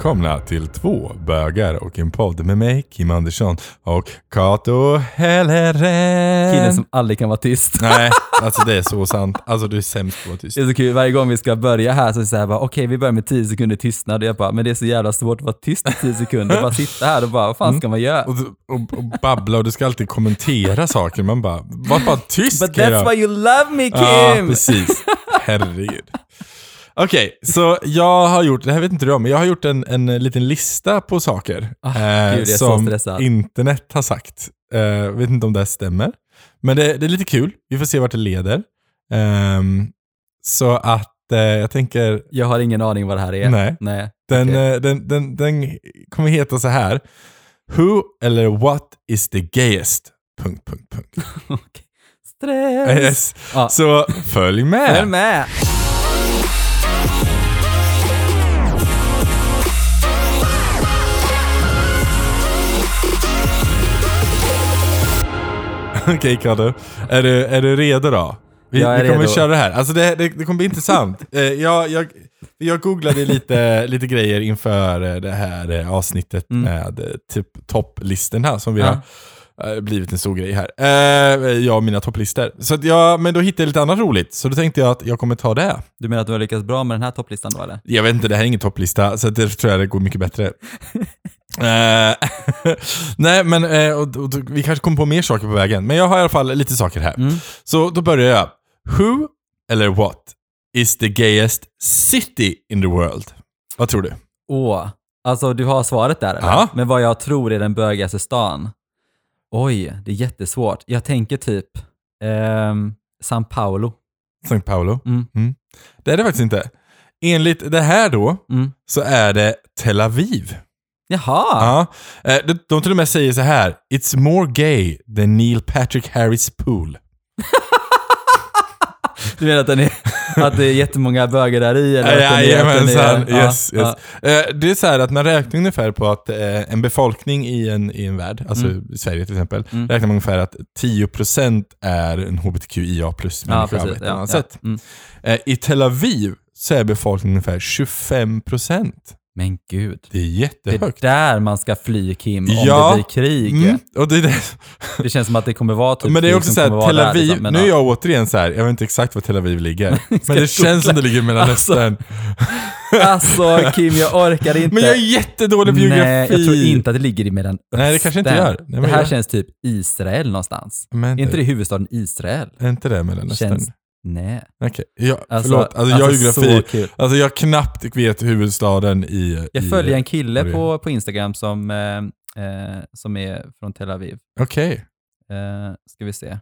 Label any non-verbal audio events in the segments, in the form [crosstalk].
välkomna till två bögar och en podd med mig, Kim Andersson och Kato Helleren. Killen som aldrig kan vara tyst. Nej, alltså det är så sant. Alltså du är sämst på att vara tyst. Det är så kul, varje gång vi ska börja här så säger jag bara okej vi börjar med 10 sekunder tystnad jag bara men det är så jävla svårt att vara tyst i 10 sekunder. bara sitta här och bara vad fan ska man göra? Och, och, och babbla och du ska alltid kommentera saker. Man bara, var bara tyst But that's why you love me Kim! Ja, precis. Herregud. Okej, så jag har gjort, det här vet inte du om, men jag har gjort en, en liten lista på saker Ah, eh, gud, som internet har sagt. Eh, vet inte om det stämmer. Men det, det är lite kul, vi får se vart det leder. Ehm, så att eh, jag tänker, Jag har ingen aning vad det här är. Nej. Nej. den, Okej. eh, den, den, den kommer heta så här. Who eller what is the gayest? Punkt, punkt, punkt. [laughs] Okej. Stress! Yes. Ja. Så följ med. Följ med! [laughs] Okej Kato, är du, är du redo då? Vi, Jag är vi kommer redo. köra det här. Alltså det, det, det kommer bli intressant. [laughs] Eh, jag, jag, jag googlade lite, lite grejer inför eh, det här eh, avsnittet Mm. med typ topplistorna som vi Ja. har blivit en stor grej här. Jag och mina topplistor. Så att jag, men då hittade jag lite annat roligt, så då tänkte jag att jag kommer ta det. Du menar att du har lyckats bra med den här topplistan då eller? Jag vet inte, det här är ingen topplista, så det tror jag det går mycket bättre. [laughs] Eh, [laughs] Nej, men eh, och, och, vi kanske kommer på mer saker på vägen. Men jag har i alla fall lite saker här. Mm. Så då börjar jag. Who, eller what, is the gayest city in the world? Vad tror du? Åh, alltså du har svaret där eller? Ja. Men vad jag tror är den bögigaste stan? Oj, det är jättesvårt. Jag tänker typ ehm, San Paulo. St. Paulo? Mm. Det är det faktiskt inte. Enligt det här då, Mm. så är det Tel Aviv. Jaha! Ja. Eh, De, de till och med säger så här. It's more gay than Neil Patrick Harris pool. [laughs] Du menar att, den är, att det är jättemånga bögar där i? Eller Jajamensan, är- ja, yes, yes. ja. Eh, Det är så här att man räknar ungefär på att eh, en befolkning i en, i en värld, alltså Mm. i Sverige till exempel, Mm. räknar man ungefär att 10% är en hbtqia plus Ja, människa på precis. ett Ja, annat ja. sätt. Mm. I Tel Aviv så är befolkningen ungefär 25%. Men gud. Det är Det jättehögt. är där man ska fly Kim om Ja. det blir krig. Mm, och det det. Det känns som att det kommer vara typ men det är också som så här, kommer vara Tel Aviv, liksom. Men nu är ja. jag återigen så här, jag vet inte exakt var Tel Aviv ligger. [laughs] men det känns som det ligger i Alltså, Mellanöstern. Alltså Kim, jag orkar [laughs] inte. Men jag är jättedålig på geografi. Nej, jag tror inte att det ligger i Mellanöstern. Nej, det kanske inte gör. Nej, det här jag- känns typ Israel någonstans. Men Är inte det huvudstaden Israel? Är inte det Mellanöstern? Känns... Nej. Okej, ja, Alltså, förlåt. Alltså, jag alltså, geografi. så kul. Alltså jag knappt vet huvudstaden i... Jag i, följer en kille på, på Instagram som, eh, eh, som är från Tel Aviv. Okej. Eh, ska vi se.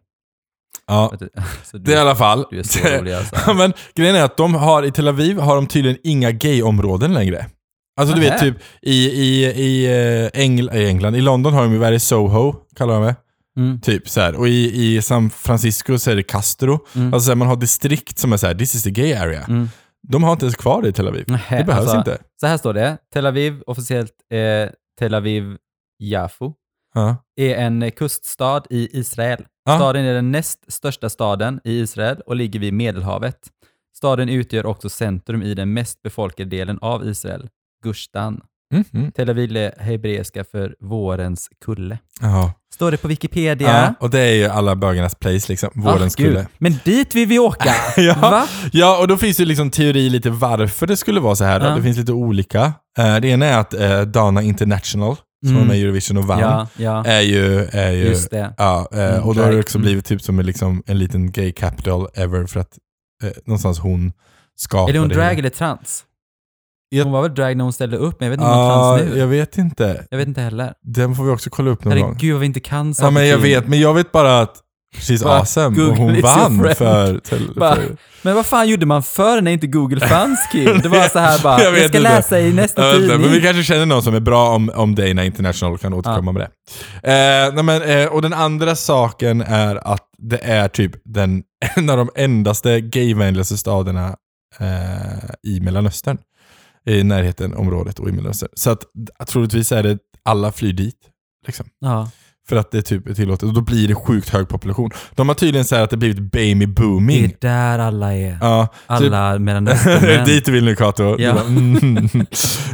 Ja, du- [laughs] Så det är i alla fall... du är så rolig alltså. [laughs] Men grejen är att de har, i Tel Aviv har de tydligen inga gayområden längre. Alltså du vet typ i, i, i, eh, Engl, i England, i London har de ju, vad Soho, kallar de det? Mm. Typ så här. Och i, i San Francisco så är det Castro. Mm. Alltså så här, man har distrikt som är så här, this is the gay area. Mm. De har inte ens kvar det i Tel Aviv. Nähä, Det behövs alltså, inte. Så här står det. Tel Aviv, officiellt eh, Tel Aviv Jafo, Ja. är en kuststad i Israel. Ja. Staden är den näst största staden i Israel och ligger vid Medelhavet. Staden utgör också centrum i den mest befolkade delen av Israel, Gushtan. Mhm. Tel Aviv är hebreiska för vårens kulle. Ja. Står det på Wikipedia? Ja, och det är ju alla bögarnas place liksom. Ah, Vårens gud. kulle. Men dit vill vi åka! [laughs] Ja. Ja, och då finns det liksom teori lite varför det skulle vara så här. Ja. Det finns lite olika. Eh, det ena är att eh, Dana International, som Mm. var med i Eurovision och vann, Ja, ja. är ju... Är ju Just det. Ja, eh, Mm, och då har det också Mm. blivit typ som en, liksom, en liten gay capital ever för att eh, någonstans hon skapade Är det hon drag eller trans? Jag- Hon var väl drag när hon ställde upp, men jag vet inte om hon är Ja, trans nu. jag vet inte. Jag vet inte heller. Den får vi också kolla upp någon gång. Herregud vad vi inte kan Ja, saker men jag vet, men jag vet bara att she's Bara, awesome. Google Och hon is your vann friend. för... Till, [laughs] Bara, för Men vad fan gjorde man förr när inte Google fanns [laughs] Kim? Det var så här bara, Jag jag, vet ska inte. läsa i nästa Jag vet inte, tidning. men vi kanske känner någon som är bra om, om Dana International och kan återkomma med det. Eh, nej men, eh, och den andra saken är att det är typ den, [laughs] en av de endaste gayvänligaste staderna eh, i Mellanöstern. I närheten, området och i Mellanöstern. Så att troligtvis är det alla flyr dit. Liksom. Ja. För att det typ är tillåtet. Och då blir det sjukt hög population. De har tydligen sagt att det blivit baby Det booming. är där alla är. Ja, så- Alla mellan det [laughs] är östern dit vill nu Kato. Ja. bara, mm.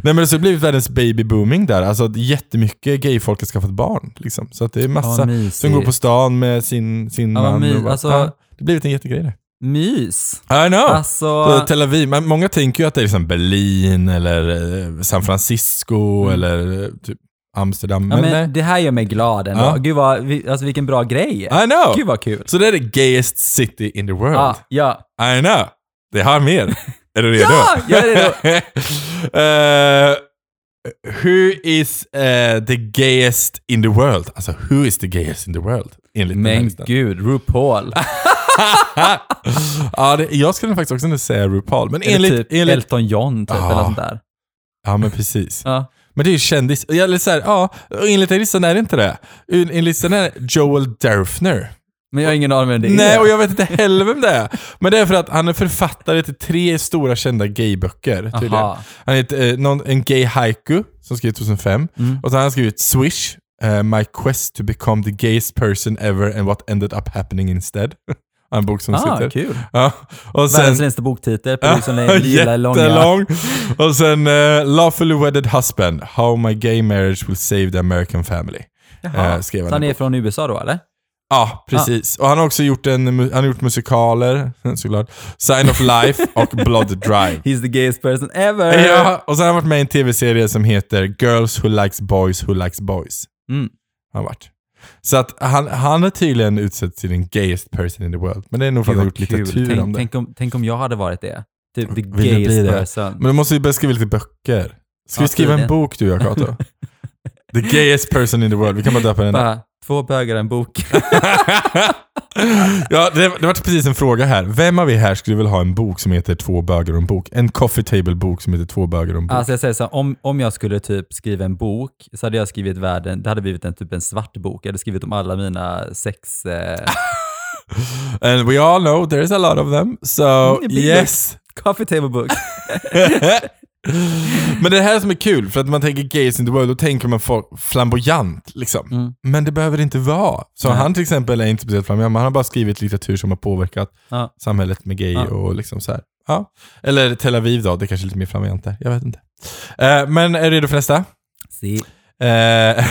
Nej men det har blivit världens baby booming där. Alltså jättemycket gayfolk har skaffat barn. Liksom. Så att det är massa mysigt. som går på stan med sin, sin Ja, man. bara, alltså- ja, det har blivit en jättegrej där. Mys. I know! Alltså, Så Tel Aviv, men många tänker ju att det är liksom Berlin eller eh, San Francisco eller eh, typ Amsterdam. Mm. ja, Men, nej. det här gör mig glad ändå. Ja. Gud vad, alltså vilken bra grej. I know! Gud vad kul. Så det är the gayest city in the world. Ja, ja. I know! Det har mer. [laughs] är du redo? Ja, jag är redo. [laughs] Eh, who is eh, the gayest in the world? Alltså, who is the gayest in the world? Enligt den Men listan. gud, RuPaul. [laughs] [laughs] ja, det, jag skulle faktiskt också nu säga RuPaul. Men Eller enligt... typ enligt Elton John typ, Ja. eller sånt där. ja, men precis. Ja. Men det är ju kändis. Eller så här, ja, enligt den listan är det inte det. Enligt listan är Joel Derfner. Men jag har ingen aning vem det är. Nej, och jag vet inte heller vem det är. Men det är för att han är författare till tre stora kända gayböcker. tydligen. Aha. Han heter eh, någon, en gay haiku som skrev 2005. Mm. Och så har han skrivit Swish, eh, My Quest to become the gayest person ever and what ended up happening instead. [laughs] en bok som Ah, sitter. kul. Ja. Och Världens sen, längsta boktitel på lilla långa. jättelång. Och sen uh, Lawfully Wedded Husband, How My Gay Marriage Will Save the American Family. Jaha. eh, skrev han Så han är bok. från USA då eller? Ja, precis. Och han har också gjort, en, han har gjort musikaler, [laughs] såklart. Sign of Life och Blood Drive. [laughs] He's the gayest person ever. Ja, och sen har han varit med i en tv-serie som heter Girls Who Likes Boys Who Likes Boys. Mm. Har han varit. Så att han, han har tydligen utsett till den gayest person in the world. Men det är nog för att han gjort litteratur om tänk, det. tänk, om, tänk om jag hade varit det. Typ the du gayest det? person. Men då måste vi börja skriva lite böcker. Ska vi Ja, skriva en bok du och jag Kato? [laughs] The gayest person in the world. Vi kan bara döpa den. Bara, två bögar en bok. [laughs] ja, det, det var precis en fråga här. Vem av er här skulle vilja ha en bok som heter Två bögar och en bok? En coffee table-bok som heter Två bögar och en bok. Alltså jag säger så här, om, om jag skulle typ skriva en bok så hade jag skrivit världen, det hade blivit en typ en svart bok. Jag hade skrivit om alla mina sex... Eh, [laughs] And we all know there's a lot of them. So Mm, yes. coffee table book. [laughs] Men det är det här som är kul, för att man tänker gays in the world, då tänker man folk flamboyant. Liksom. Mm. Men det behöver det inte vara. Så Nej. han till exempel är inte speciellt flamboyant, men han har bara skrivit litteratur som har påverkat Ja. samhället med gay Ja. och liksom så här. Ja. Eller Tel Aviv då, det är kanske är lite mer flamboyant där. Jag vet inte. Eh, men är du redo för nästa? See. Eh,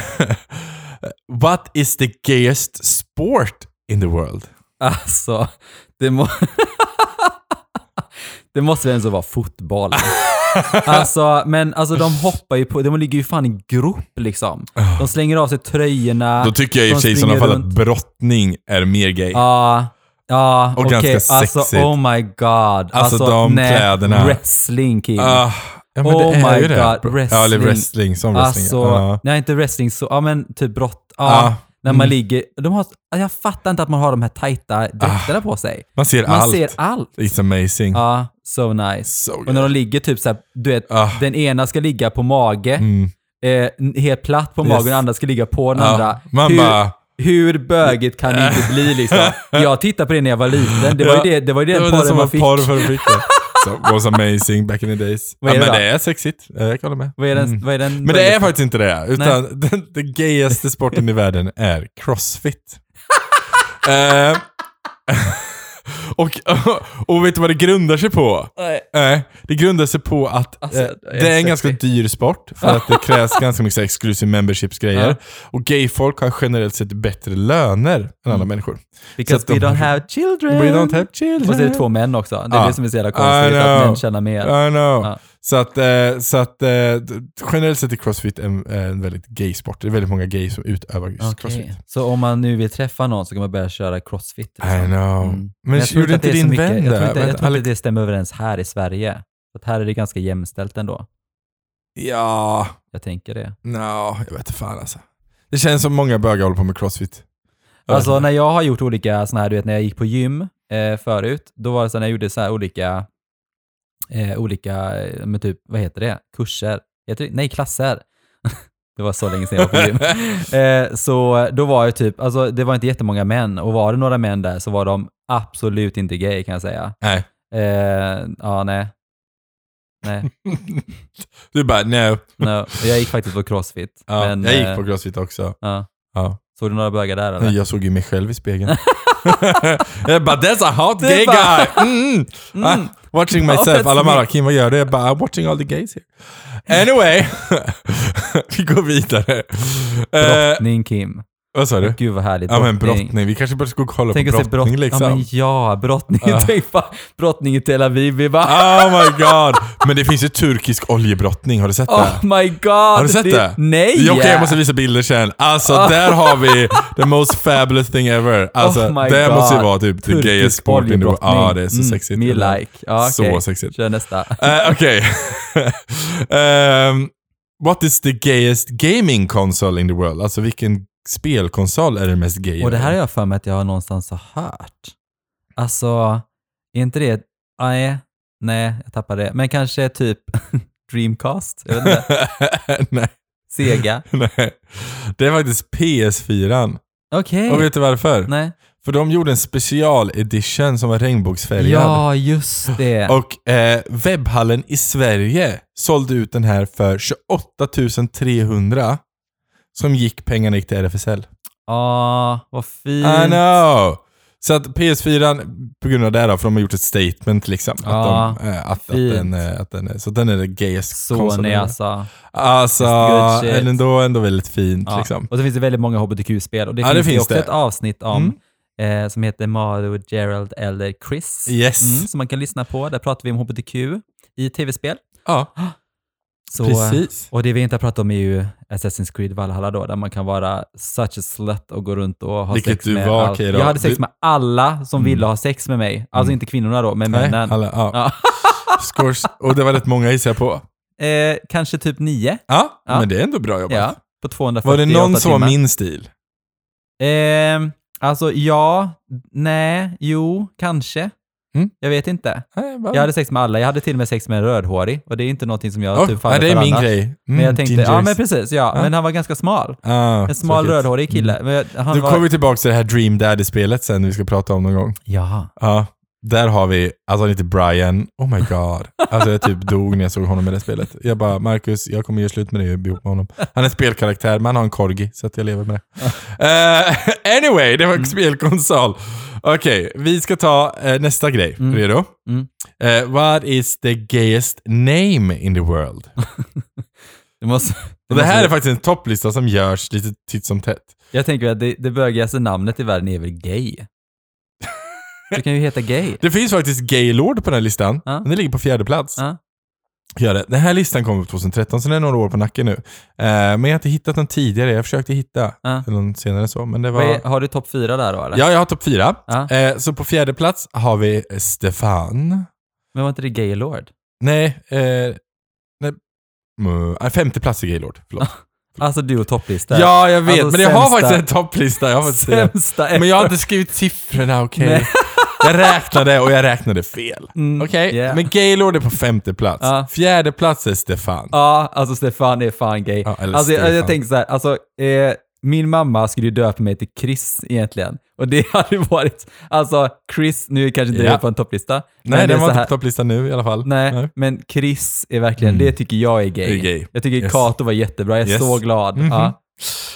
[laughs] what is the gayest sport in the world? Alltså, det, må... [laughs] det måste väl ändå vara fotboll. [laughs] alltså, men alltså de hoppar ju på, de ligger ju fan i grop liksom. De slänger av sig tröjorna. Då tycker jag i och för sig i sådana fall att brottning är mer gay. Ja, ja, Och okej. ganska Alltså, sexigt. oh my god. Alltså, de nej, kläderna. Wrestling king. Ah, ja, Oh my ju det. God, Ja, eller wrestling. wrestling, som wrestling. alltså, ja. nej inte wrestling så, ja men typ brott. Ja, Ja, när man mm. ligger, de har, jag fattar inte att man har de här tajta dräkterna på sig. Man ser Man allt. ser allt. It's amazing. Ja, so nice. So Och när de ligger typ såhär, du vet, Ah. den ena ska ligga på mage, Mm. eh, helt platt på Yes. magen, och den andra ska ligga på den Ja, andra. man hur, bara- hur bögigt kan det inte bli liksom? [laughs] Jag tittade på det när jag var liten, det var ju det, det, var ju Det den var det porren man fick. porr för det. [laughs] So, was amazing back in the days. Vad är ja, men det är sexigt. Jag kan hålla med. Vad är den, Mm. vad är den Men det är faktiskt inte det. Utan [laughs] den, den gayaste sporten i världen är crossfit. [laughs] Eh, [laughs] och, [laughs] och vet du vad det grundar sig på? Nej. Nej, det grundar sig på att Alltså, eh, jag är det är en ganska dyr sport för att det [laughs] krävs ganska mycket exclusive memberships-grejer. Ja. Och gayfolk har generellt sett bättre löner än Mm. andra människor. Because we don't har- have children. We don't have children. Och så är det två män också. Det är Ja. det som är så jävla I konstigt, att män tjänar mer. I know. Ja. Så att, eh, så att eh, generellt sett är crossfit en, en väldigt gay sport. Det är väldigt många gays som utövar Okej. crossfit. Så om man nu vill träffa någon så kan man börja köra crossfit. I know. Mm. Men, jag tror gjorde inte det din vän Jag tror det? inte, jag tror inte det stämmer överens här i Sverige. Att här är det ganska jämställt ändå. Ja, Jag tänker det. no, jag vet inte fan alltså. Det känns som många bögar håller på med crossfit. Jag Alltså när jag har gjort olika sådana här, du vet när jag gick på gym eh, förut, då var det så när jag gjorde så olika, eh, olika, eh, men typ, vad heter det? Kurser? Heter det? Nej, klasser. [laughs] det var så länge sedan jag var på gym. [laughs] eh, så då var jag typ, alltså det var inte jättemånga män, och var det några män där så var de absolut inte gay kan jag säga. Nej. Eh, ja, nej. Nej, [laughs] Du bara no. no. Jag gick faktiskt på crossfit. Ja, men, jag gick eh, på crossfit också. Ja. Ja. Såg du några bögar där eller? Jag såg ju mig själv i spegeln. jag bara, that's a hot gay guy! Mm. Ah, watching myself. Alla bara. Kim vad gör du? Jag bara, I'm watching all the gays here. Anyway, [laughs] vi går vidare. Brottning Kim. Vad sa du? Gud vad härligt. Ja men brottning, vi kanske bara ska kolla Tänk på brottning brott... liksom. Ja, men ja, brottning. Ja. Tänk bara, brottning i Tel Aviv. Vi bara, Oh my god! Men det finns ju turkisk oljebrottning, har du sett det? oh my god. Har du sett det? Nej! Ja, Okej, jag måste visa bilder sen. Alltså, där har vi the most fabulous thing ever. Alltså, Oh my det God. måste ju vara typ the Turkisk gayest sport in the world. oljebrottning. Ja, det är så Mm, sexigt. Me like. Ja, Så okej. sexigt. Kör nästa. Eh, Okej. [laughs] Ehm, what is the gayest gaming console in the world? Alltså vilken spelkonsol är den mest gay? Och det här har jag för mig att jag någonstans har hört. Alltså, är inte det... Nej, nej, jag tappade det. Men kanske typ [laughs] Dreamcast? Jag vet inte. [laughs] nej, Sega? [laughs] nej. Det är faktiskt PS4. Okej. Och vet du varför? Nej. För de gjorde en special edition som var regnbågsfärgad. Ja, just det. Och eh, webbhallen i Sverige sålde ut den här för 28 300 som gick pengarna gick till RFSL. Ja, vad fint. I know! Så att PS4, på grund av det då, för de har gjort ett statement liksom. Att, de, eh, att, att, den, eh, att den är, så den är det gayest Sony konsolen. alltså. Alltså, ändå, ändå väldigt fint Ja. liksom. Och så finns det väldigt många hbtq-spel. Och det Ja, finns det finns också det. ett avsnitt om eh, som heter Mario, Gerald eller Chris. Yes. Mm, som man kan lyssna på. Där pratar vi om hbtq i tv-spel. Ja, Så, precis. Och det vi inte har pratat om är ju Assassin's Creed Valhalla då, där man kan vara such a slut och gå runt och ha Vilket sex du med var, okej då. Jag hade sex Du- med alla som Mm. ville ha sex med mig. Alltså Mm. inte kvinnorna då, men Nej, männen. alla, ja. Scores. Och det var rätt många gissar jag på. [laughs] Eh, kanske typ nio. Ja, Ja. men det är ändå bra jobbat. Ja, på 248 Var det någon som var min stil? Eh, alltså ja, nej, jo, kanske. Mm. Jag vet inte. Nej, bara- Jag hade sex med alla. Jag hade till och med sex med en rödhårig och det är inte någonting som jag Oh, typ faller nej, det är för min annars. grej. Mm, Men jag tänkte, ja men precis, ja. Ja. Men han var ganska smal. Ah, En smal tråkigt. rödhårig kille. Han Nu var... kommer tillbaka till det här Dream Daddy-spelet sen vi ska prata om någon gång. Ja. Ja, där har vi, alltså han heter Brian, oh my god. Alltså jag typ dog när jag såg honom i det spelet. Jag bara, Marcus, jag kommer göra slut med dig ihop med honom. Han är spelkaraktär, men han har en korgi, så att jag lever med det. Eh, [laughs] anyway, det var Mm. spelkonsol. Okej, vi ska ta eh, nästa grej. Mm. Redo? Mm. Eh, what is the gayest name in the world? [laughs] Det måste, Och det här måste- är faktiskt en topplista som görs lite titt som tätt. Jag tänker att det, det bögigaste namnet i världen är väl gay? Du kan ju heta gay. [laughs] Det finns faktiskt Gaylord på den här listan. Ja. Den ligger på fjärde plats. Ja. Gör det. Den här listan kom 2013, så den är några år på nacken nu. Eh, men jag har inte hittat den tidigare. Jag försökte hitta Ja. någon senare så, men det var... är, har du topp fyra där då eller? Ja, jag har topp fyra. Ja. Eh, så på fjärde plats har vi Stefan. Men var inte det Gaylord? Nej, eh, nej. Nej, femte plats är Gaylord. Förlåt. [laughs] Alltså du och topplistor. Ja, jag vet. Alltså, men jag har faktiskt en topplista. Jag har. Sämsta Men jag har inte skrivit siffrorna, okej? Nej. [laughs] Jag räknade och jag räknade fel. Mm, Okej? yeah. Men Gaylord är på femte plats. Ja. Fjärde plats är Stefan. Ja, alltså Stefan är fan gay. Ja, alltså, jag, jag tänker så här, alltså, eh, min mamma skulle ju döpa mig till Chris egentligen. Och det [laughs] hade varit, alltså Chris, nu är kanske inte Ja. det på en topplista. Nej, den var inte på topplistan nu i alla fall. Nej, men Chris är verkligen, Mm. det tycker jag är gay. Är gay. Jag tycker Yes. Kato var jättebra, jag är Yes. så glad. Mhm. Ja.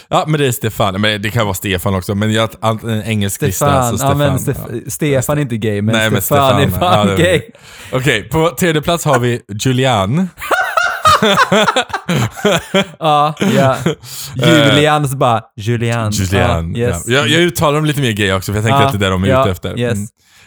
Ja, men det är Stefan. Men det kan vara Stefan också. Men jag har en engelsk lista, Stefan, så Stefan. ja men Stef- ja. Stefan är inte gay, men Nej, men Stefan, är Stefan, fan ja, gay. Okej, på tredje plats har vi Julian. Ja, ja. [laughs] Julian, så bara Julian. Julian. Ja, yes. ja. jag, jag uttalar dem lite mer gay också, för jag tänker Ja, att det är det de är ja, ute efter. yes.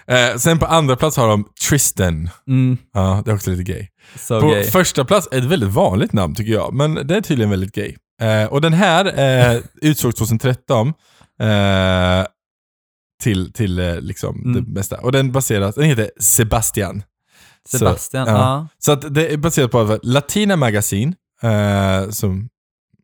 Mm. Eh, sen på andra plats har de Tristan. Mm, Ja, det är också lite gay. so På gay. första plats är ett väldigt vanligt namn tycker jag, men det är tydligen väldigt gay. Eh, och den här eh, utsågs 2013 eh, till, till eh, liksom Mm. det bästa. Och den baseras, den heter Sebastian. Sebastian, så, ja. ja. Så att det är baserat på Latina Magazine, eh, som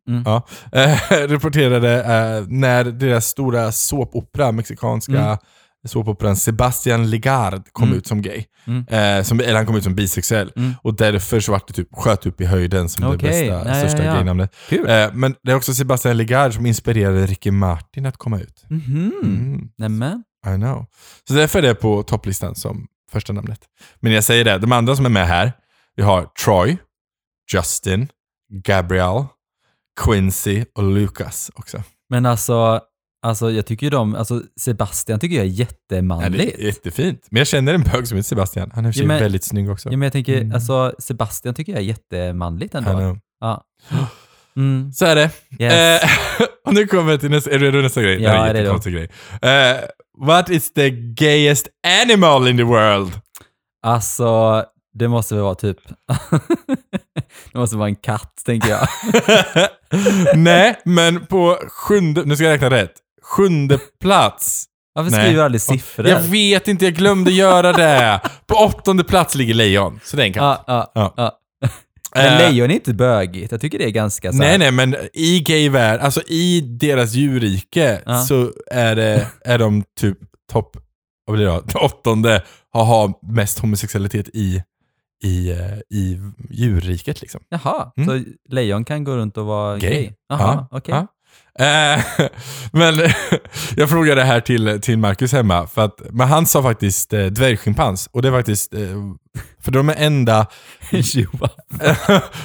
Mm. ja, eh, [laughs] rapporterade eh, när deras stora såpopera, mexikanska Mm. såpoperan Sebastian Legard kom Mm. ut som gay. Mm. Eh, som, eller han kom ut som bisexuell. Mm. Och därför så vart det typ, sköt upp i höjden som Okej, det bästa, ja, ja, största ja. gaynamnet. Kul. Eh, men det är också Sebastian Legard som inspirerade Ricky Martin att komma ut. Mhm. Mm, Nämen. I know. Så därför är det på topplistan som första namnet. Men jag säger det, de andra som är med här, vi har Troy, Justin, Gabriel, Quincy och Lucas också. Men alltså, Alltså jag tycker ju de, alltså Sebastian tycker jag är Ja, jättemanligt. det är jättefint. Men jag känner en bög som heter Sebastian. Han är Ja, men- väldigt snygg också. Ja, men jag tänker, Mm. alltså Sebastian tycker jag är jättemanligt ändå. Ja. Mm, Så är det. yes. Eh, [laughs] och nu kommer vi till nästa, är du redo nästa grej? Ja, det här är en jättekonstig grej. Eh, what is the gayest animal in the world? Alltså, det måste väl vara typ... [laughs] det måste vara en katt, tänker jag. [laughs] Nej, men på sjunde, nu ska jag räkna rätt. Sjunde plats. Varför Nej. skriver du aldrig siffror? Jag vet inte, jag glömde göra det. På åttonde plats ligger lejon. Så det är en katt. Ja, ja, Ja. ja. Men Eh, lejon är inte bögigt. Jag tycker det är ganska så här- Nej, nej, men i gay-värld, alltså i deras djurrike Ja. så är, det, är de typ topp, vad blir det då? [laughs] Åttonde, har, mest homosexualitet i, i, eh, i djurriket liksom. Jaha, Mm. så lejon kan gå runt och vara Gay. gay? Jaha, okej. ja. Eh, [laughs] men [laughs] jag frågade det här till, till Marcus hemma, för att, men han sa faktiskt eh, dvärgschimpans. Och det är faktiskt, eh, för de är enda [laughs]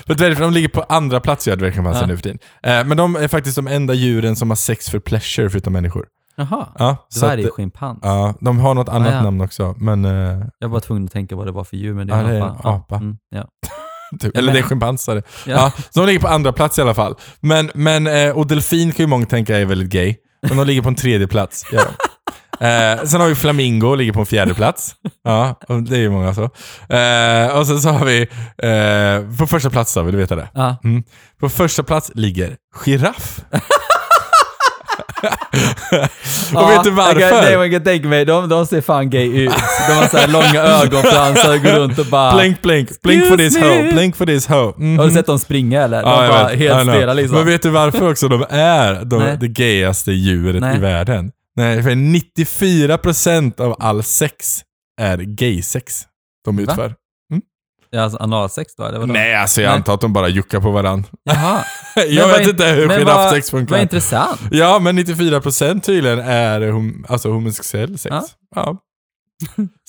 för dvärg, de ligger på andra plats gör dvärgschimpanser Ja. nu för tiden. Eh, men de är faktiskt de enda djuren som har sex för pleasure förutom människor. Jaha, Ja, dvärgschimpans. ja, de har något annat Ah, ja. namn också. Men, eh, Jag var tvungen att tänka vad det var för djur, men det är det är en en apa. apa. Mm, ja. [laughs] typ, Ja, eller det är schimpanser. Ja. Ja. så de ligger på andra plats i alla fall. Men, men, eh, och delfin kan ju många tänka är väldigt gay. Men de ligger på en tredje plats. de. [laughs] Eh, sen har vi flamingo, ligger på en fjärde plats. Ja, det är ju många så. Eh, och sen så har vi, eh, på första plats då, vill du veta det? Ja. Mm. På första plats ligger giraff. [laughs] [laughs] och vet du varför? Jag kan, nej, jag kan tänka mig, de, de ser fan gay ut. De har så här långa ögonfransar och går runt och bara... Blink, blink, blink for this hoe, blink for this hoe. Mhm. Har du sett dem springa eller? De Ja, bara vet. Helt stela liksom. Men vet du varför också de är de, det gayaste djuret Nej. i världen? Nej, för 94% av all sex är gay-sex de Va? Ja, alltså analsex då, eller? Nej, alltså jag Nej. antar att de bara juckar på varandra. Jaha. [laughs] jag vet in- inte hur giraffsex funkar. vad intressant. Ja, men 94% tydligen är hom alltså homosexuell sex. Ja. Ja.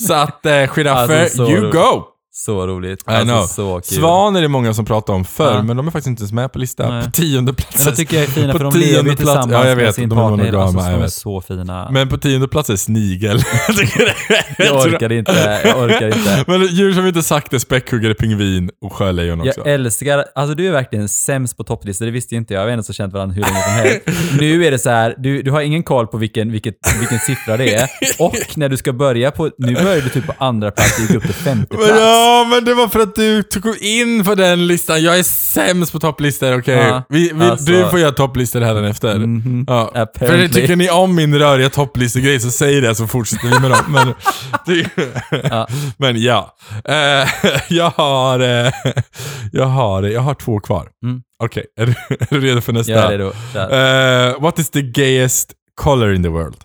Så att eh, [laughs] giraffer, Alltså, så you roligt. go! Så roligt. Alltså så kul. Svan är det många som pratar om förr, Ja. men de är faktiskt inte ens med på listan. Nej. På tionde plats. De tycker jag är fina På för de lever plats- tillsammans ja, jag med vet, sin de partner. monogama, Alltså, de är så fina. Men på tionde plats är snigel. [laughs] jag orkar inte, jag orkar inte. [laughs] Men djur som inte sagt är späckhuggare, pingvin och sjölejon också. Jag älskar, alltså du är verkligen sämst på topplistor, det visste ju inte jag. Vi har ändå så känt varandra hur länge som helst. [laughs] Nu är det så här, du, du har ingen koll på vilken, vilket, vilken siffra det är. Och när du ska börja på, nu börjar du typ på andra plats, du gick upp till femte Men plats. Ja, men det var för att du tog in på den listan. Jag är sämst på topplistor, okej? Ja, vi, vi, alltså- Du får göra topplistor här efter. Mhm. Ja. För Apparently. tycker ni om min röriga topplistegrej så säg det så fortsätter vi med dem. Men, [laughs] det, Ja. men ja. Eh, [laughs] jag, har, eh, jag, har, jag har två kvar. Mm. Okej, är, du, är du redo för nästa? Det då. Kör. Eh, what is the gayest color in the world?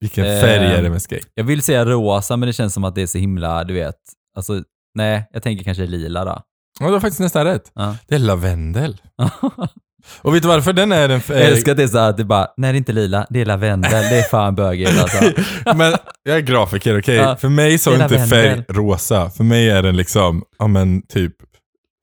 Vilken färg är det mest gay? Jag vill säga rosa, men det känns som att det är så himla, du vet. Alltså, nej, jag tänker kanske lila då. Ja, du har faktiskt nästan rätt. Ja. Det är lavendel. Och vet du varför den är den... Jag älskar att det är så här att det bara, nej det är inte lila, det är lavendel, det är fan bögigt alltså. [laughs] men jag är grafiker, okej? Ja. För mig så är inte färg rosa. För mig är den liksom, ja men typ,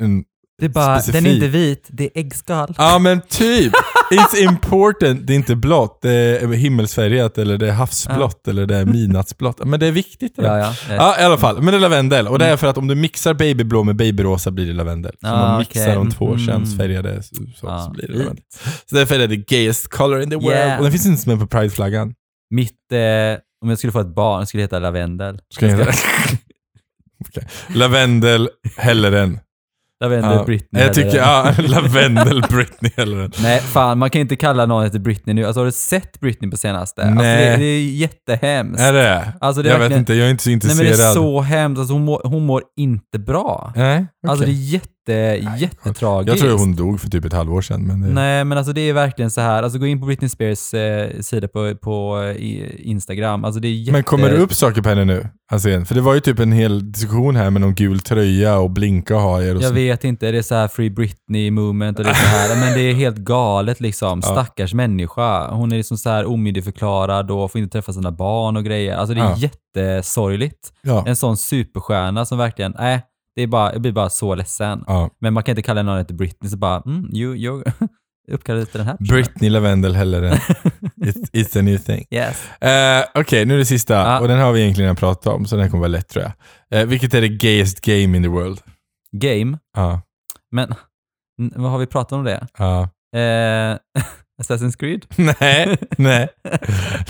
en, Det är bara, den Specifik. är inte vit, det är äggskal. ja men typ. [laughs] It's important. Det är inte blått, det är himmelsfärgat eller det är havsblått eller det är midnattsblått. Men det är viktigt. eller? Ja, ja. ja. Ja, i alla fall. Men det är lavendel. Och det är för att om du mixar babyblå med babyrosa blir det lavendel. Så Ah, om man mixar okej. de två Mm. könsfärgade så, så, Ah, så blir det lavendel. Så därför är det the gayest color in the world. Yeah. Och den finns inte ens med på prideflaggan. Mitt, eh, om jag skulle få ett barn skulle det heta lavendel. Ska jag [laughs] Okej. Lavendel, Helleren. Lavendel Ja. Britney. Jag tycker, eller- ja, [laughs] Lavendel, Britney, Helleren. Nej, fan man kan inte kalla någon efter Britney nu. Alltså har du sett Britney på senaste? Alltså, Nej. det, det är jättehemskt. Är det? Alltså, det är jag vet inte, jag är inte så Nej intresserad. men det är så hemskt. Alltså, hon, mår, hon mår inte bra. Nej, Alltså det är jätte, jättetragiskt. Jag tror hon dog för typ ett halvår sedan. Men det... Nej, men alltså det är verkligen så här. Alltså gå in på Britney Spears eh, sida på, på eh, i- Instagram. Alltså det är jätte... Men kommer det upp saker på henne nu? Alltså, igen? för det var ju typ en hel diskussion här med någon gul tröja och blinka och hajar och Jag så. vet inte, det är så här Free Britney movement och det är så här, men det är helt galet liksom. [laughs] Ja. Stackars människa. Hon är liksom så här omyndigförklarad och får inte träffa sina barn och grejer. Alltså det är Ja. jättesorgligt. Ja. En sån superstjärna som verkligen, nej, det är bara, jag blir bara så ledsen. Ja. Men man kan inte kalla någon efter Britney så bara, mm, you, you're, [laughs] uppkallad efter den här personen. Britney Lavendel hellre än [laughs] it's, it's a new thing. Yes. Eh, Okej, nu är det sista. Ja. Och den har vi egentligen redan pratat om, så den kommer vara lätt tror jag. Eh, vilket är det gayest game in the world? Game. Ja. Men vad har vi pratat om det? ja. Eh, [laughs] Assassin's Creed? [laughs] Nej, nej,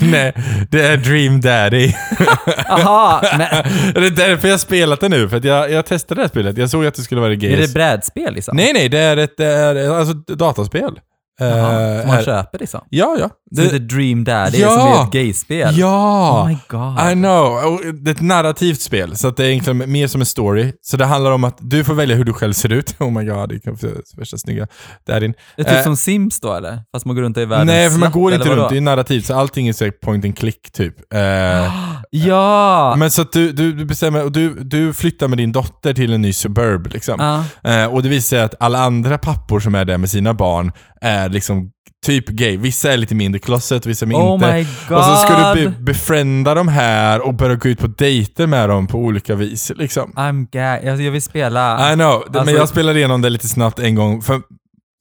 nej. Det är Dream Daddy. [laughs] Aha, men [laughs] det är därför jag spelat det nu, för att jag, jag testade det här spelet. Jag såg att det skulle vara det är det brädspel liksom? Nej, nej, det är ett, det är, alltså, dataspel. Jaha, Eh, som man köper liksom? Ja, ja. Det heter Dream Daddy Ja! som är ett gayspel? Ja! Oh my god. I know. Det är ett narrativt spel, så att det är egentligen mer som en story. Så det handlar om att du får välja hur du själv ser ut. [laughs] Oh my god, det kan vara värsta snygga daddyn. Det är typ Eh, som Sims då eller? Fast man går runt i världen Nej, för man går inte runt. Det är narrativt, så allting är så point and click typ. Eh, [gasps] Ja! Men så att du, du, du bestämmer, och du, du flyttar med din dotter till en ny suburb liksom. Ja. Eh, och det visar sig att alla andra pappor som är där med sina barn är liksom typ gay. Vissa är lite mindre closet, vissa är Oh inte. Och så ska du be befrienda de här och börja gå ut på dejter med dem på olika vis. Liksom. I'm gay. Jag vill spela. I know, men Alltså- jag spelade igenom det lite snabbt en gång. För,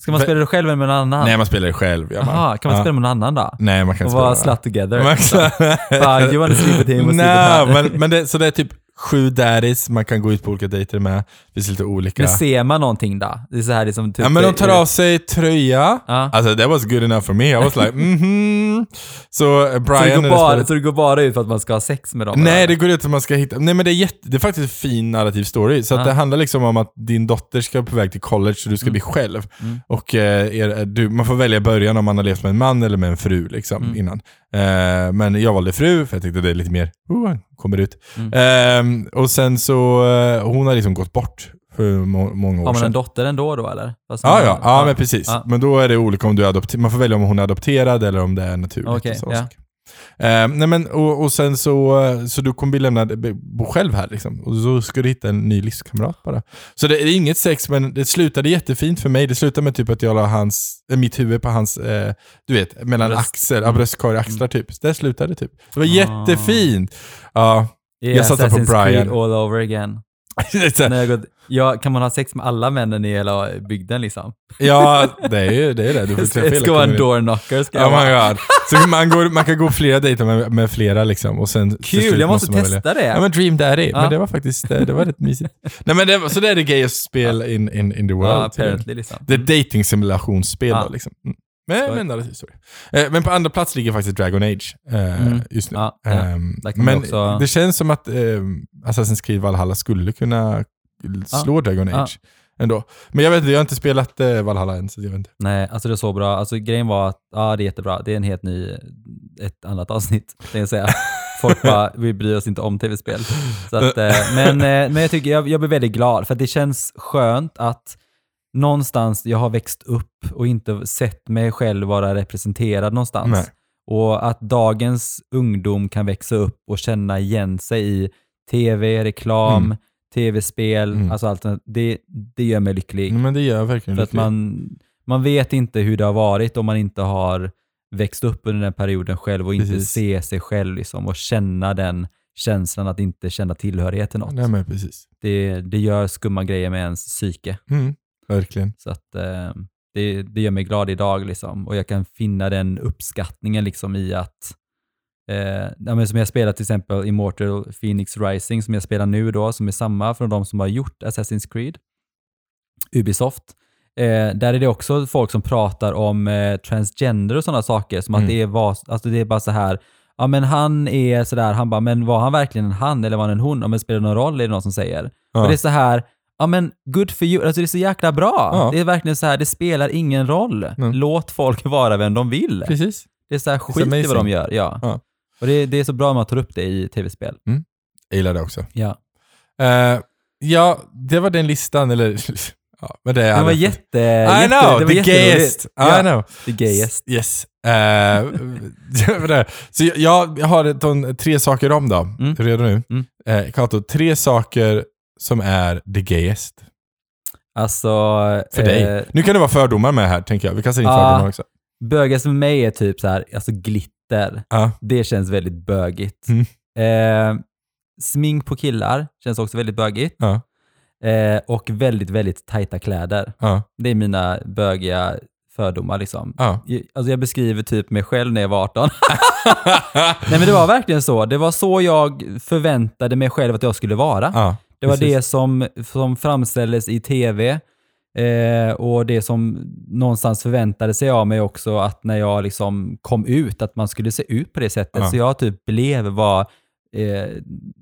Ska man spela det själv eller med någon annan? nej, man spelar det själv. Ja, man. Kan man spela med någon annan då? Nej, man kan Och spela vara det. slut together? Man kan- Bara, you wanna sleep with him och Nej, men, men det, så det är typ sju daddies man kan gå ut på olika dejter med. Det finns lite olika. Men ser man någonting då? Det är så här liksom typ... ja, men de tar av sig tröja. Ja. Alltså that was good enough for me. I was like [laughs] mhm. Så eh, Så Brian... det, bara, så det går bara ut för att man ska ha sex med dem? Nej, eller? det går ut att man ska hitta... Nej men det är, jätte, det är faktiskt en fin narrativ story. Så att Ja. det handlar liksom om att din dotter ska på väg till college och du ska bli själv. Mm. Och eh, er, du, man får välja början om man har levt med en man eller med en fru liksom, Mm. innan. Eh, men jag valde fru för jag tyckte det är lite mer, oh, kommer ut. Mm. Eh, och sen så, eh, hon har liksom gått bort för må, många år Har man sedan. en dotter ändå då eller? Fast Ja, man- ja, ja, men precis. Ja. Men då är det olika om du är adopterad. Man får välja om hon är adopterad eller om det är naturligt. Okej, och ja. saker. Eh, nej men, och, och sen så, eh, så du kommer bli lämnad, be- bo själv här liksom. Och så ska du hitta en ny livskamrat bara. Så det är inget sex, men det slutade jättefint för mig. Det slutade med typ att jag la hans, eh, mitt huvud på hans, eh, du vet, mellan Bröst. axel, ja, bröstkorg och axlar typ. Det slutade typ. Det var Ah. jättefint. Ja. Yeah, Jag satsar på Creed Brian. all over again. När jag gått, ja, kan man ha sex med alla männen i hela bygden liksom? ja, det är ju det. Är det. Du får träffa hela ska vara en kommunen. doorknocker ska Oh my god. Så man, går, man kan gå flera dejter med, med flera liksom. Och sen, Kul, jag måste välja. testa det. Ja men Dream Daddy, Ja. men det var faktiskt, det, var rätt mysigt. Nej men det, så det är det gayest spel in, in, in the world. Ja, apparently liksom. Det är dating simulationsspel Ja. då liksom. Mm. Men, men, story. Eh, men på andra plats ligger faktiskt Dragon Age eh, Mm. just nu. Ja, ja. Ehm, kan men också- det känns som att eh, Assassin's Creed Valhalla skulle kunna slå Dragon Ja. Age ändå. Men jag vet inte, jag har inte spelat eh, Valhalla än så jag vet inte. Nej, alltså det är så bra. Alltså grejen var att, ja det är jättebra. Det är en helt ny, ett annat avsnitt, tänkte jag säga. Folk bara, [laughs] vi bryr oss inte om tv-spel. [laughs] Men, men jag tycker, jag, jag blir väldigt glad, för att det känns skönt att någonstans jag har växt upp och inte sett mig själv vara representerad någonstans. Nej. Och att dagens ungdom kan växa upp och känna igen sig i tv, reklam, Mm. tv-spel, Mm. alltså allt det, det gör mig lycklig. Men det gör verkligen För att lycklig. man, man vet inte hur det har varit om man inte har växt upp under den perioden själv och inte Precis. se sig själv liksom, och känna den känslan att inte känna tillhörighet till något. Nej men precis. Det, det gör skumma grejer med ens psyke. Mm. Verkligen. Så att eh, det, det gör mig glad idag liksom. och jag kan finna den uppskattningen liksom i att Eh, ja, som jag spelar till exempel Immortal Phoenix Rising som jag spelar nu då, som är samma från de som har gjort Assassin's Creed. Ubisoft. Eh, där är det också folk som pratar om eh, transgender och sådana saker, som Mm. att det är, var, alltså det är bara så här, ja men han är sådär, han bara, men var han verkligen en han eller var han en hon? Ja men spelar det någon roll, är det någon som säger. Ja. Och det är så här, ja men good for you, alltså det är så jäkla bra. Ja. Det är verkligen så här, det spelar ingen roll. Mm. Låt folk [laughs] vara vem de vill. Precis. Det är så här, skit i vad de gör. Ja. Ja. Och det, det är så bra att man tar upp det i tv-spel. Jag gillar det också. Ja. Eh, ja, det var den listan, eller [laughs] ja, men det är Det var jätte... I jätte, know, det var the gayest. I Ja, know. the gayest. Yes. [laughs] Det. Så jag, jag har tre saker om då. Mm. Redo nu? Mm. Eh, Kato, tre saker som är the gayest Alltså... för eh, dig. Nu kan det vara fördomar med här, tänker jag. Vi kastar in Ja. fördomar också. Bögar för mig är typ så här, alltså glitter. Ja. Det känns väldigt bögigt. Mm. Eh, smink på killar känns också väldigt bögigt. Ja. Eh, och väldigt, väldigt tajta kläder. Ja. Det är mina bögiga fördomar liksom. Ja. Jag- Alltså jag beskriver typ mig själv när jag var 18. [laughs] Nej men det var verkligen så. Det var så jag förväntade mig själv att jag skulle vara. ja. Det var precis. det som, som framställdes i tv eh, och det som någonstans förväntade sig av mig också att när jag liksom kom ut, att man skulle se ut på det sättet. Ja. Så jag typ blev vad eh,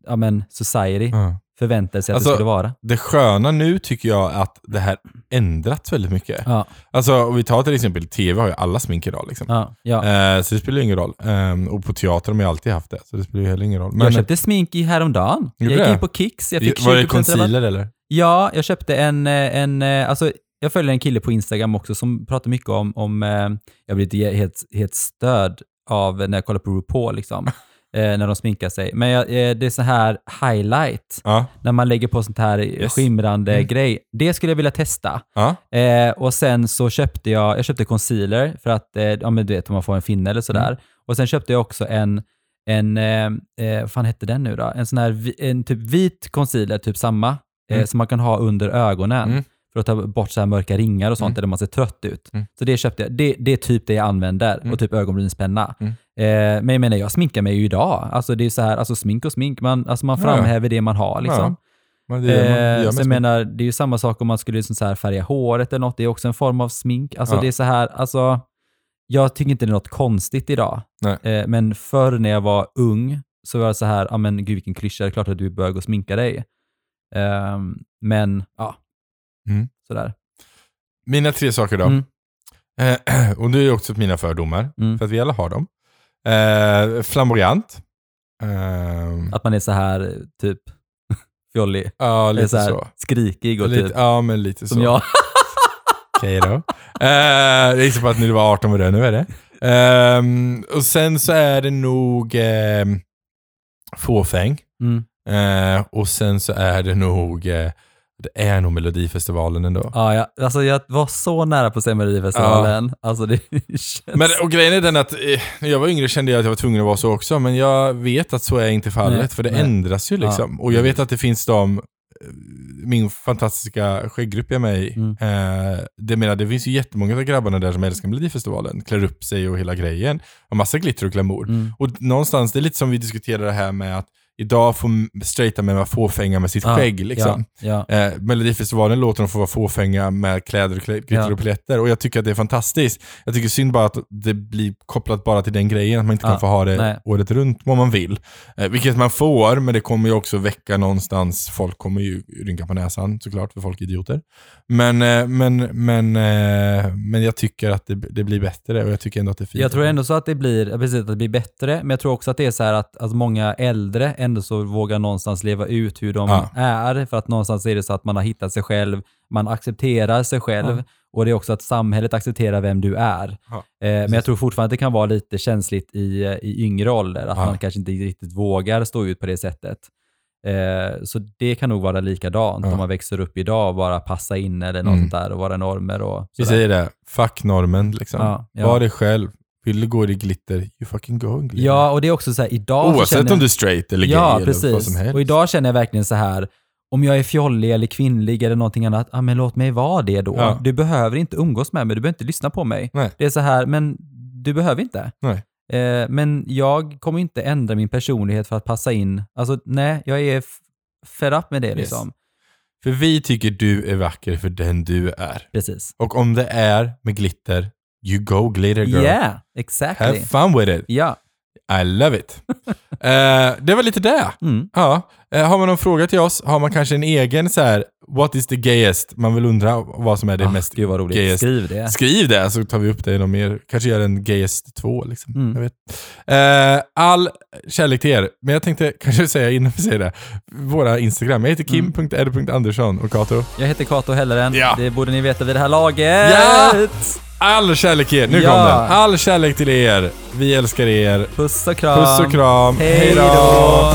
ja, men society Ja. Förväntade sig att Alltså- det skulle vara. Det sköna nu tycker jag att det här ändrats väldigt mycket. Ja, Alltså om vi tar till exempel TV har ju alla smink idag liksom. ja, ja. Eh, så det spelar ju ingen roll. Ehm, och på teater har man ju alltid haft det, så det spelar ju heller ingen roll. Men, jag köpte smink i häromdagen. Jag gick in på Kicks. Jag fick var det 20% rabatt. concealer eller? Ja, jag köpte en, eh, en eh, alltså jag följer en kille på Instagram också som pratar mycket om, om eh, jag blir helt, helt störd av när jag kollar på RuPaul liksom, eh, [laughs] när de sminkar sig. Men jag, eh, det är så här highlight, Ja. när man lägger på sånt här Yes. skimrande Mm. grej. Det skulle jag vilja testa. Ja. Eh, och sen så köpte jag, jag köpte concealer för att, eh, ja men du vet om man får en finne eller sådär. Mm. Och sen köpte jag också en, en eh, eh, vad fan hette den nu då? En sån här, en typ vit concealer, typ samma, eh, Mm. som man kan ha under ögonen. För att ta bort så här mörka ringar och sånt Mm. där man ser trött ut. Mm. Så det köpte jag. Det, det är typ det jag använder. Mm. Och typ ögonbrynspenna. Mm. Eh, men jag menar, jag sminkar mig ju idag. Alltså det är så här, alltså smink och smink. Man, alltså man Ja. framhäver det man har liksom. Men det Eh, man så jag menar, det är ju samma sak om man skulle liksom så här färga håret eller något. Det är också en form av smink. Alltså Ja. det är så här, alltså, jag tycker inte det är något konstigt idag. Eh, men förr när jag var ung så var det så här, ja men gud vilken klyscha, det är klart att du bör gå och sminka dig. Ehm, men, ja. Mm. Sådär. Mina tre saker då. Mm. Eh, [clears throat] och det är också mina fördomar, Mm. för att vi alla har dem. Eh, flamboyant. Eh, Att man är så här, typ, [laughs] fjollig. ja, lite så, här, så. skrikig och Lite, typ, ja, men lite som så. jag. [laughs] Okej då. Eh, jag på att när du var 18 var det, nu är det. Ehm, och sen så är det nog eh, fåfäng. Mm. Eh, och sen så är det nog, eh, det är nog Melodifestivalen ändå. Ja, jag, alltså jag var så nära på att säga Melodifestivalen. Alltså det [laughs] känns... Men, och grejen är den att eh, när jag var yngre kände jag att jag var tvungen att vara så också, men jag vet att så är inte fallet, Nej, för det nej. ändras ju liksom. och jag vet att det finns de, eh, min fantastiska skägggrupp jag är med i, Mm. eh, det menar, det finns ju jättemånga av grabbarna där som älskar Melodifestivalen, klär upp sig och hela grejen, och massa glitter och glamour. Mm. Och någonstans, det är lite som vi diskuterade det här med att idag får straighta män vara fåfänga med sitt Ja, skägg liksom. Ja, ja. Eh, Melodifestivalen låter dem få vara fåfänga med kläder, och glitter Ja. och paletter. Och jag tycker att det är fantastiskt. Jag tycker synd bara att det blir kopplat bara till den grejen, att man inte Ja, kan få ha det nej. året runt om man vill. Eh, vilket man får, men det kommer ju också väcka någonstans, folk kommer ju rynka på näsan såklart, för folk är idioter. Men, eh, men, men, eh, men jag tycker att det, det blir bättre och jag tycker ändå att det är fint. Jag tror ändå så att det blir, precis, att det blir bättre, men jag tror också att det är så här att, att många äldre ändå så vågar någonstans leva ut hur de Ja. är, för att någonstans är det så att man har hittat sig själv, man accepterar sig själv Ja. och det är också att samhället accepterar vem du är. Ja, eh, men jag tror fortfarande att det kan vara lite känsligt i, i yngre ålder, att man kanske inte riktigt vågar stå ut på det sättet. Eh, så det kan nog vara likadant om man växer upp idag och bara passa in eller något Mm. där och vara normer och Vi säger det, fuck normen liksom. Var dig själv. Vill du gå i glitter, you fucking go in glitter. Ja, och det är också så här, idag Oavsett känner om jag- du är straight eller gay Ja, eller vad som precis. helst. Och idag känner jag verkligen så här, om jag är fjollig eller kvinnlig eller någonting annat, ja men låt mig vara det då. Ja. Du behöver inte umgås med mig, du behöver inte lyssna på mig. Nej. Det är så här, men du behöver inte. Nej. Eh, men jag kommer inte ändra min personlighet för att passa in. Alltså nej, jag är fed up med det liksom. För vi tycker du är vacker för den du är. Precis. Och om det är med glitter, you go glitter girl. Yeah, exactly. Have fun with it. Ja. I love it. [laughs] Eh, det var lite det. Mm. Ja. Eh, har man någon fråga till oss, har man kanske en egen så här, what is the gayest? Man vill undra vad som är det Ah, mest Gud vad roligt. gayest. Skriv det. Skriv det så tar vi upp det i någon mer. Kanske gör en gayest 2 liksom. Mm. Jag vet. Eh, all kärlek till er. Men jag tänkte [laughs] kanske säga innan vi säger det. Våra Instagram. Jag heter Mm. kim.ed.andersson och Kato. Jag heter Kato Helleren. Ja. Det borde ni veta vid det här laget. Ja! All kärlek till er. Nu Ja. kom den. All kärlek till er. Vi älskar er. Puss och kram. Puss och kram. Hej då.